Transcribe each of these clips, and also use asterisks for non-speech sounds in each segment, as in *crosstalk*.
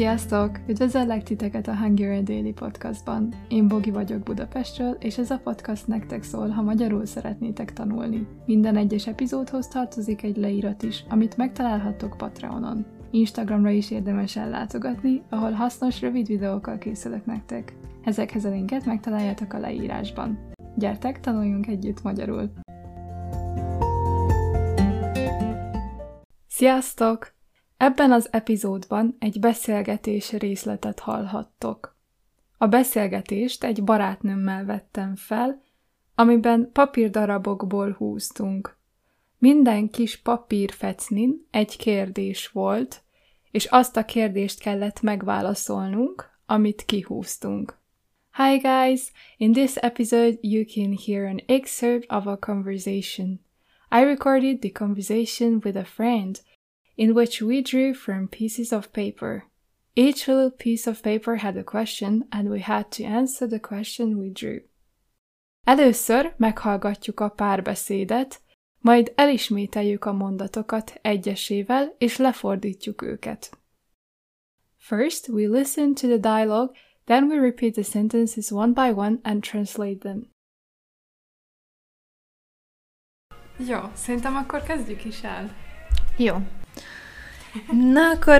Sziasztok! Üdvözöllek titeket a Hungarian Daily Podcastban. Én Bogi vagyok Budapestről, és ez a podcast nektek szól, ha magyarul szeretnétek tanulni. Minden egyes epizódhoz tartozik egy leírat is, amit megtalálhattok Patreonon. Instagramra is érdemes ellátogatni, ahol hasznos, rövid videókkal készülök nektek. Ezekhez a linket megtaláljátok a leírásban. Gyertek, tanuljunk együtt magyarul! Sziasztok! Ebben az epizódban egy beszélgetés részletet hallhattok. A beszélgetést egy barátnőmmel vettem fel, amiben papírdarabokból húztunk. Minden kis papírfecnin egy kérdés volt, és azt a kérdést kellett megválaszolnunk, amit kihúztunk. Hi guys! In this episode you can hear an excerpt of a conversation. I recorded the conversation with a friend – in which we drew from pieces of paper. Each little piece of paper had a question, and we had to answer the question we drew. Először meghallgatjuk a párbeszédet, majd elismételjük a mondatokat egyesével, és lefordítjuk őket. First, we listen to the dialogue, then we repeat the sentences one by one and translate them. Jó, szerintem akkor kezdjük is el. Jó. Na akkor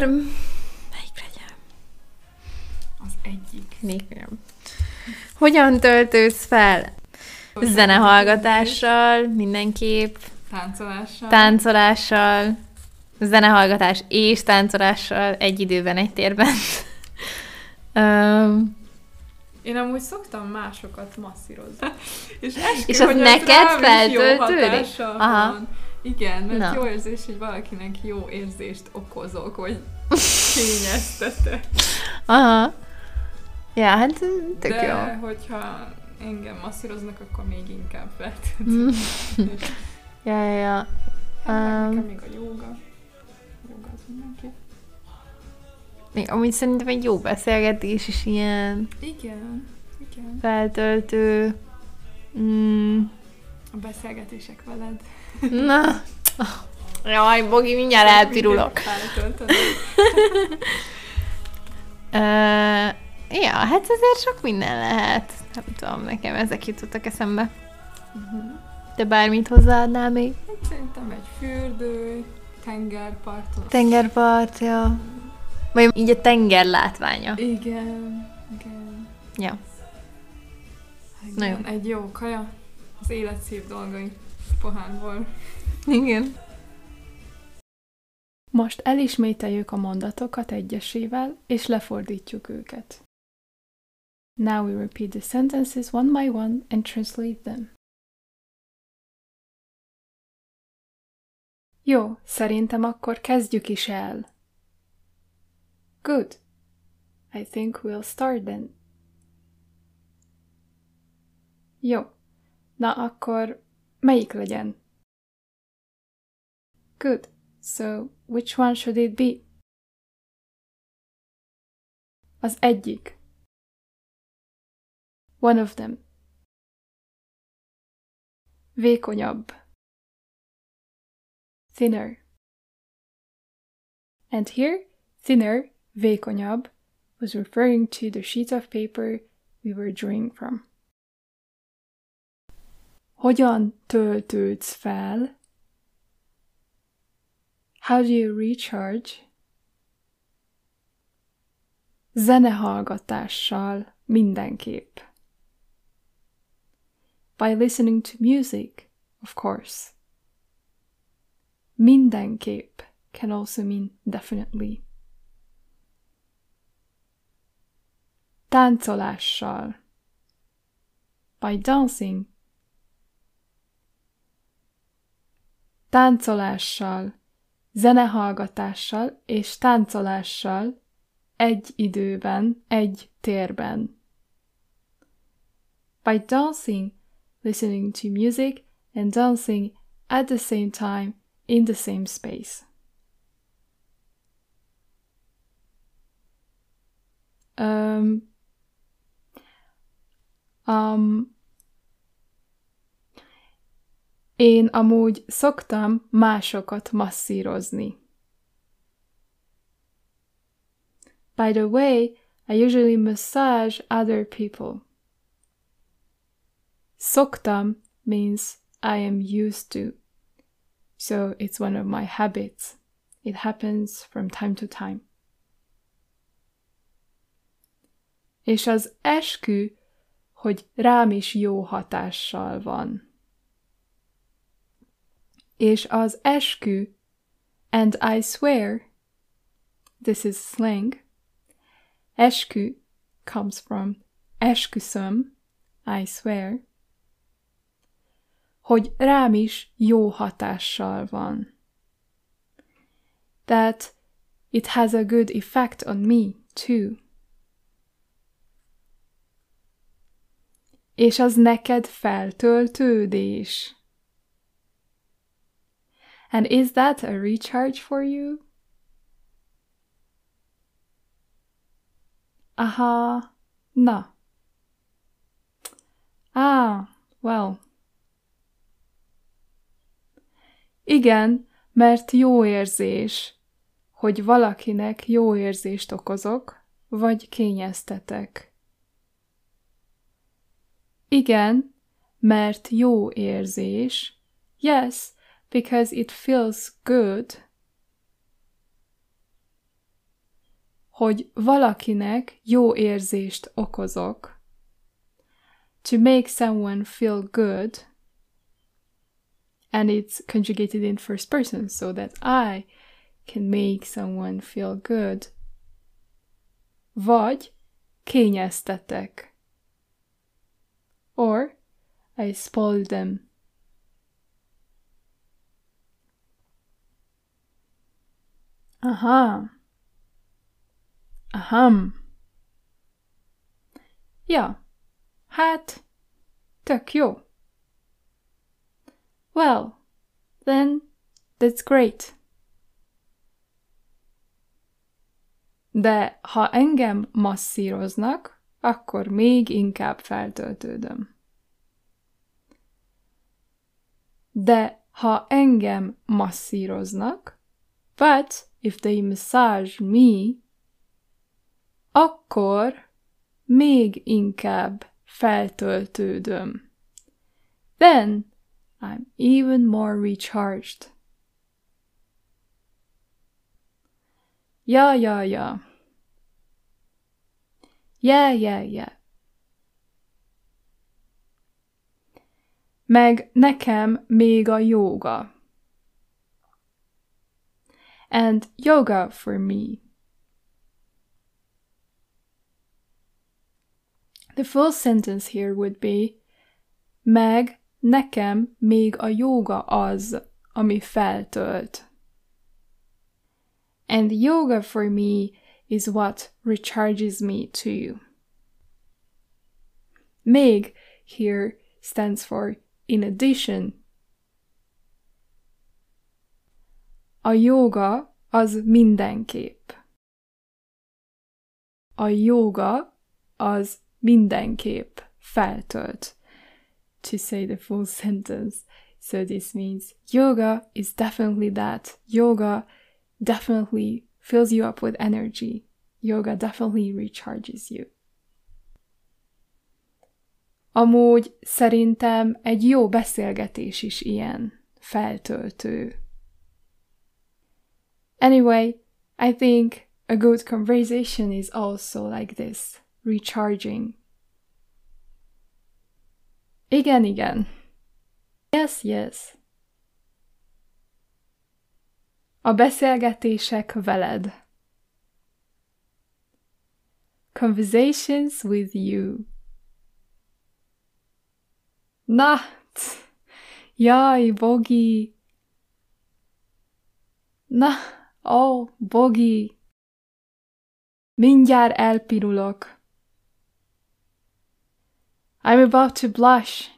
melyik legyen? Az egyik. Még Hogyan töltődsz fel? Zenehallgatással, mindenképp. Táncolással. Táncolással. Zenehallgatás és táncolással egy időben, egy térben. *laughs* um, én amúgy szoktam másokat masszírozni. *laughs* És, eskü, és az neked feltöltődik? Aha. Van. Igen, mert Na. jó érzés, hogy valakinek jó érzést okozok, hogy *laughs* kényeztetek. Aha. Ja, hát tök De jó. hogyha engem masszíroznak, akkor még inkább feltöltődik. *laughs* ja, ja, ja. Hát, um, még a joga. Joga az mindenki. Még amúgy szerintem egy jó beszélgetés is ilyen... Igen, igen. Feltöltő. Mm. A beszélgetések veled. Na. Jaj, Bogi, mindjárt elpirulok. uh, *laughs* ja, hát azért sok minden lehet. Nem tudom, nekem ezek jutottak eszembe. Uh-huh. Te bármit hozzáadnál még? Hát szerintem egy fürdő, tengerpart. Tengerpart, ja. Vagy így a tenger látványa. Igen, igen. Ja. Igen, Egy jó kaja, az élet szép dolgai pohánból. Igen. Most elismételjük a mondatokat egyesével, és lefordítjuk őket. Now we repeat the sentences one by one and translate them. Jó, szerintem akkor kezdjük is el. Good. I think we'll start then. Jó. Na akkor Melyik legyen? Good. So, which one should it be? Az egyik. One of them. Vékonyabb. Thinner. And here, thinner, vékonyabb, was referring to the sheet of paper we were drawing from. Hogyan töltődsz fel? How do you recharge? Zenehallgatással mindenképp. By listening to music, of course. Mindenképp can also mean definitely. Táncolással. By dancing, táncolással, zenehallgatással és táncolással egy időben, egy térben. By dancing, listening to music and dancing at the same time in the same space. Um, um, Én amúgy szoktam másokat masszírozni. By the way, I usually massage other people. Szoktam means I am used to. So it's one of my habits. It happens from time to time. És az eskü, hogy rám is jó hatással van. És az eskü, and I swear, this is slang. Eskü comes from esküszöm, I swear hogy rám is jó hatással van. That it has a good effect on me too. És az neked feltöltődés. And is that a recharge for you? Aha, na. Ah, well. Igen, mert jó érzés, hogy valakinek jó érzést okozok, vagy kényeztetek. Igen, mert jó érzés. Yes, because it feels good. Hogy valakinek jó érzést okozok. To make someone feel good and it's conjugated in first person so that I can make someone feel good. Vagy kényeztetek. Or I spoil them. Aha. Aham. Ja, hát tök jó. Well, then that's great. De ha engem masszíroznak, akkor még inkább feltöltődöm. De ha engem masszíroznak, but if they massage me, akkor még inkább feltöltődöm. Then I'm even more recharged. Ja, ja, ja. Yeah, yeah, yeah. Meg nekem még a yoga. And yoga for me. The full sentence here would be Meg Nekem még a jóga az, ami feltölt. And yoga for me is what recharges me too. Még here stands for in addition. A joga az mindenképp. A joga az mindenképp feltölt to say the full *laughs* sentence. So this means yoga is definitely that. Yoga definitely fills you up with energy. Yoga definitely recharges you. Amúgy szerintem egy jó beszélgetés is ilyen feltöltő. Anyway, I think a good conversation is also like this, recharging. Igen, igen. Yes, yes. A beszélgetések veled. Conversations with you. Na, jaj, Bogi. Na, ó, oh, Bogi. Mindjárt elpirulok. I'm about to blush.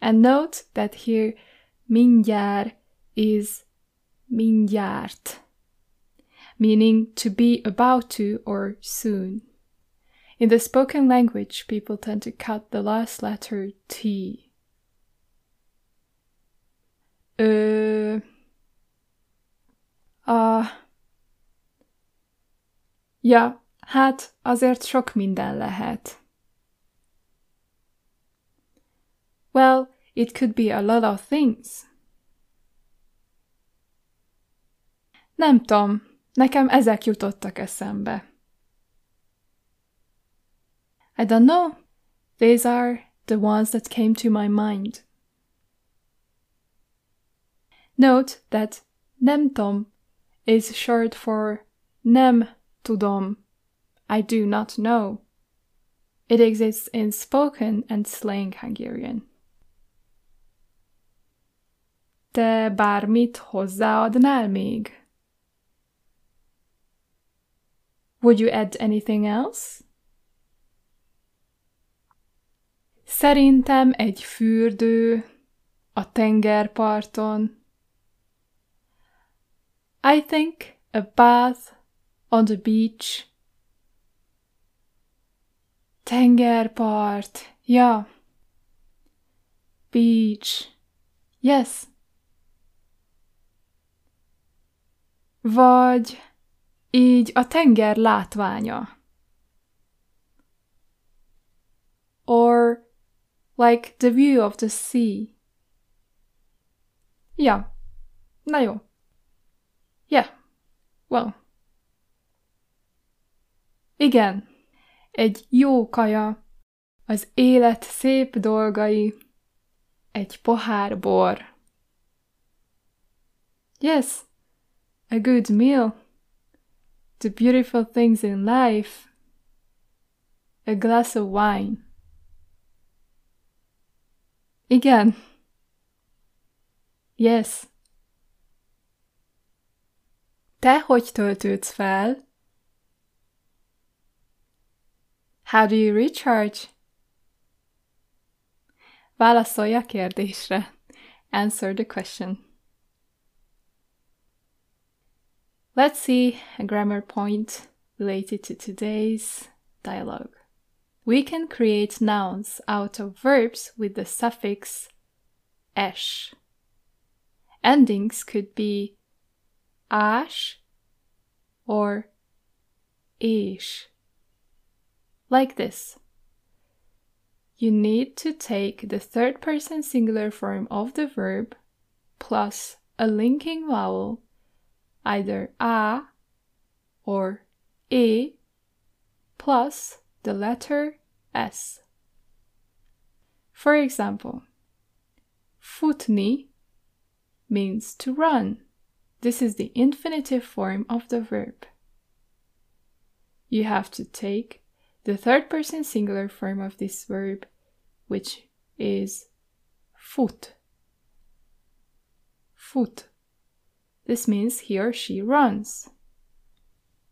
And note that here mindjár is mindjárt, meaning to be about to or soon. In the spoken language, people tend to cut the last letter T. Ö, a, Ja, hát azért sok minden lehet. Well, it could be a lot of things. Nem tudom, nekem ezek jutottak eszembe. I don't know. These are the ones that came to my mind. Note that nemtom is short for nem tudom. I do not know. It exists in spoken and slang Hungarian. Te bármit hozzáadnál még? Would you add anything else? Szerintem egy fürdő a tengerparton. I think a bath on the beach. Tengerpart, ja. Beach, yes. Vagy így a tenger látványa. Or like the view of the sea. Ja, na jó. Yeah, well. Igen, egy jó kaja, az élet szép dolgai, egy pohár bor. Yes, a good meal, the beautiful things in life, a glass of wine. Igen. Yes. Te hogy töltődsz fel? How do you recharge? Válaszolj a kérdésre. Answer the question. Let's see a grammar point related to today's dialogue. We can create nouns out of verbs with the suffix esh. Endings could be ash or ish. Like this. You need to take the third person singular form of the verb plus a linking vowel, either a or e, plus the letter s. For example, futni means to run. This is the infinitive form of the verb. You have to take the third person singular form of this verb, which is foot. Foot. This means he or she runs.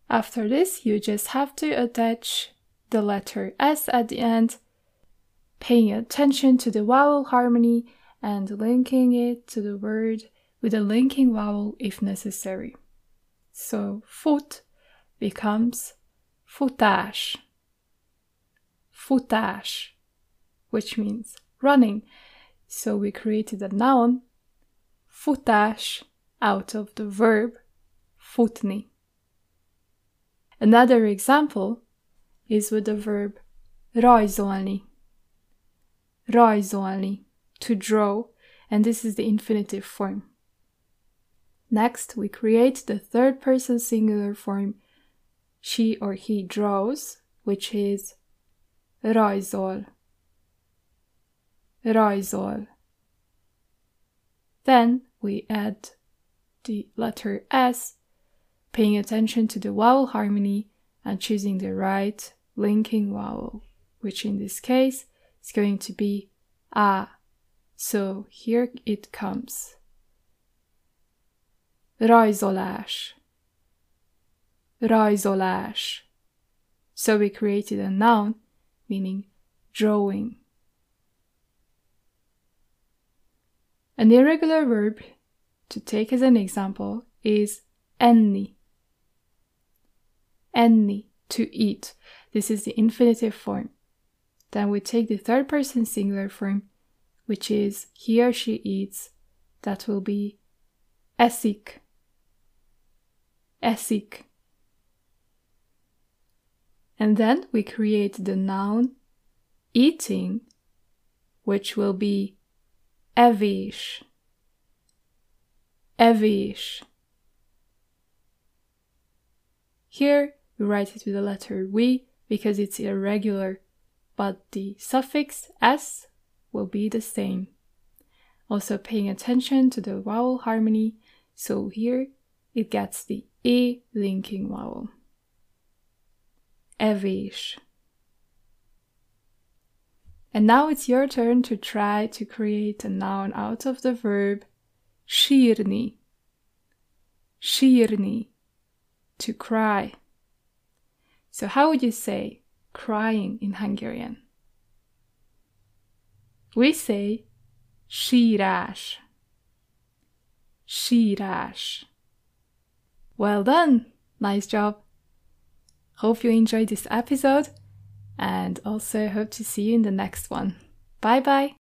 After this, you just have to attach the letter S at the end, paying attention to the vowel harmony and linking it to the word with a linking vowel if necessary. So foot becomes futás. Futás, which means running. So we created a noun, futás, out of the verb futni. Another example is with the verb rajzolni. Rajzolni, to draw, and this is the infinitive form. Next, we create the third person singular form she or he draws, which is rajzol. Rajzol. Then we add the letter S, paying attention to the vowel harmony and choosing the right linking vowel, which in this case is going to be a. So here it comes. Rajzolás. Rajzolás. So we created a noun meaning drawing. An irregular verb to take as an example is enni. Enni, to eat. This is the infinitive form. Then we take the third person singular form, which is he or she eats. That will be esik. Esik. And then we create the noun eating, which will be evés. Evés. Here we write it with the letter we because it's irregular, but the suffix s will be the same. Also paying attention to the vowel harmony, so here it gets the e linking vowel. Evés. And now it's your turn to try to create a noun out of the verb sírni. Sírni. To cry. So how would you say crying in Hungarian? We say sírás. Sírás. Well done! Nice job! Hope you enjoyed this episode and also hope to see you in the next one. Bye bye!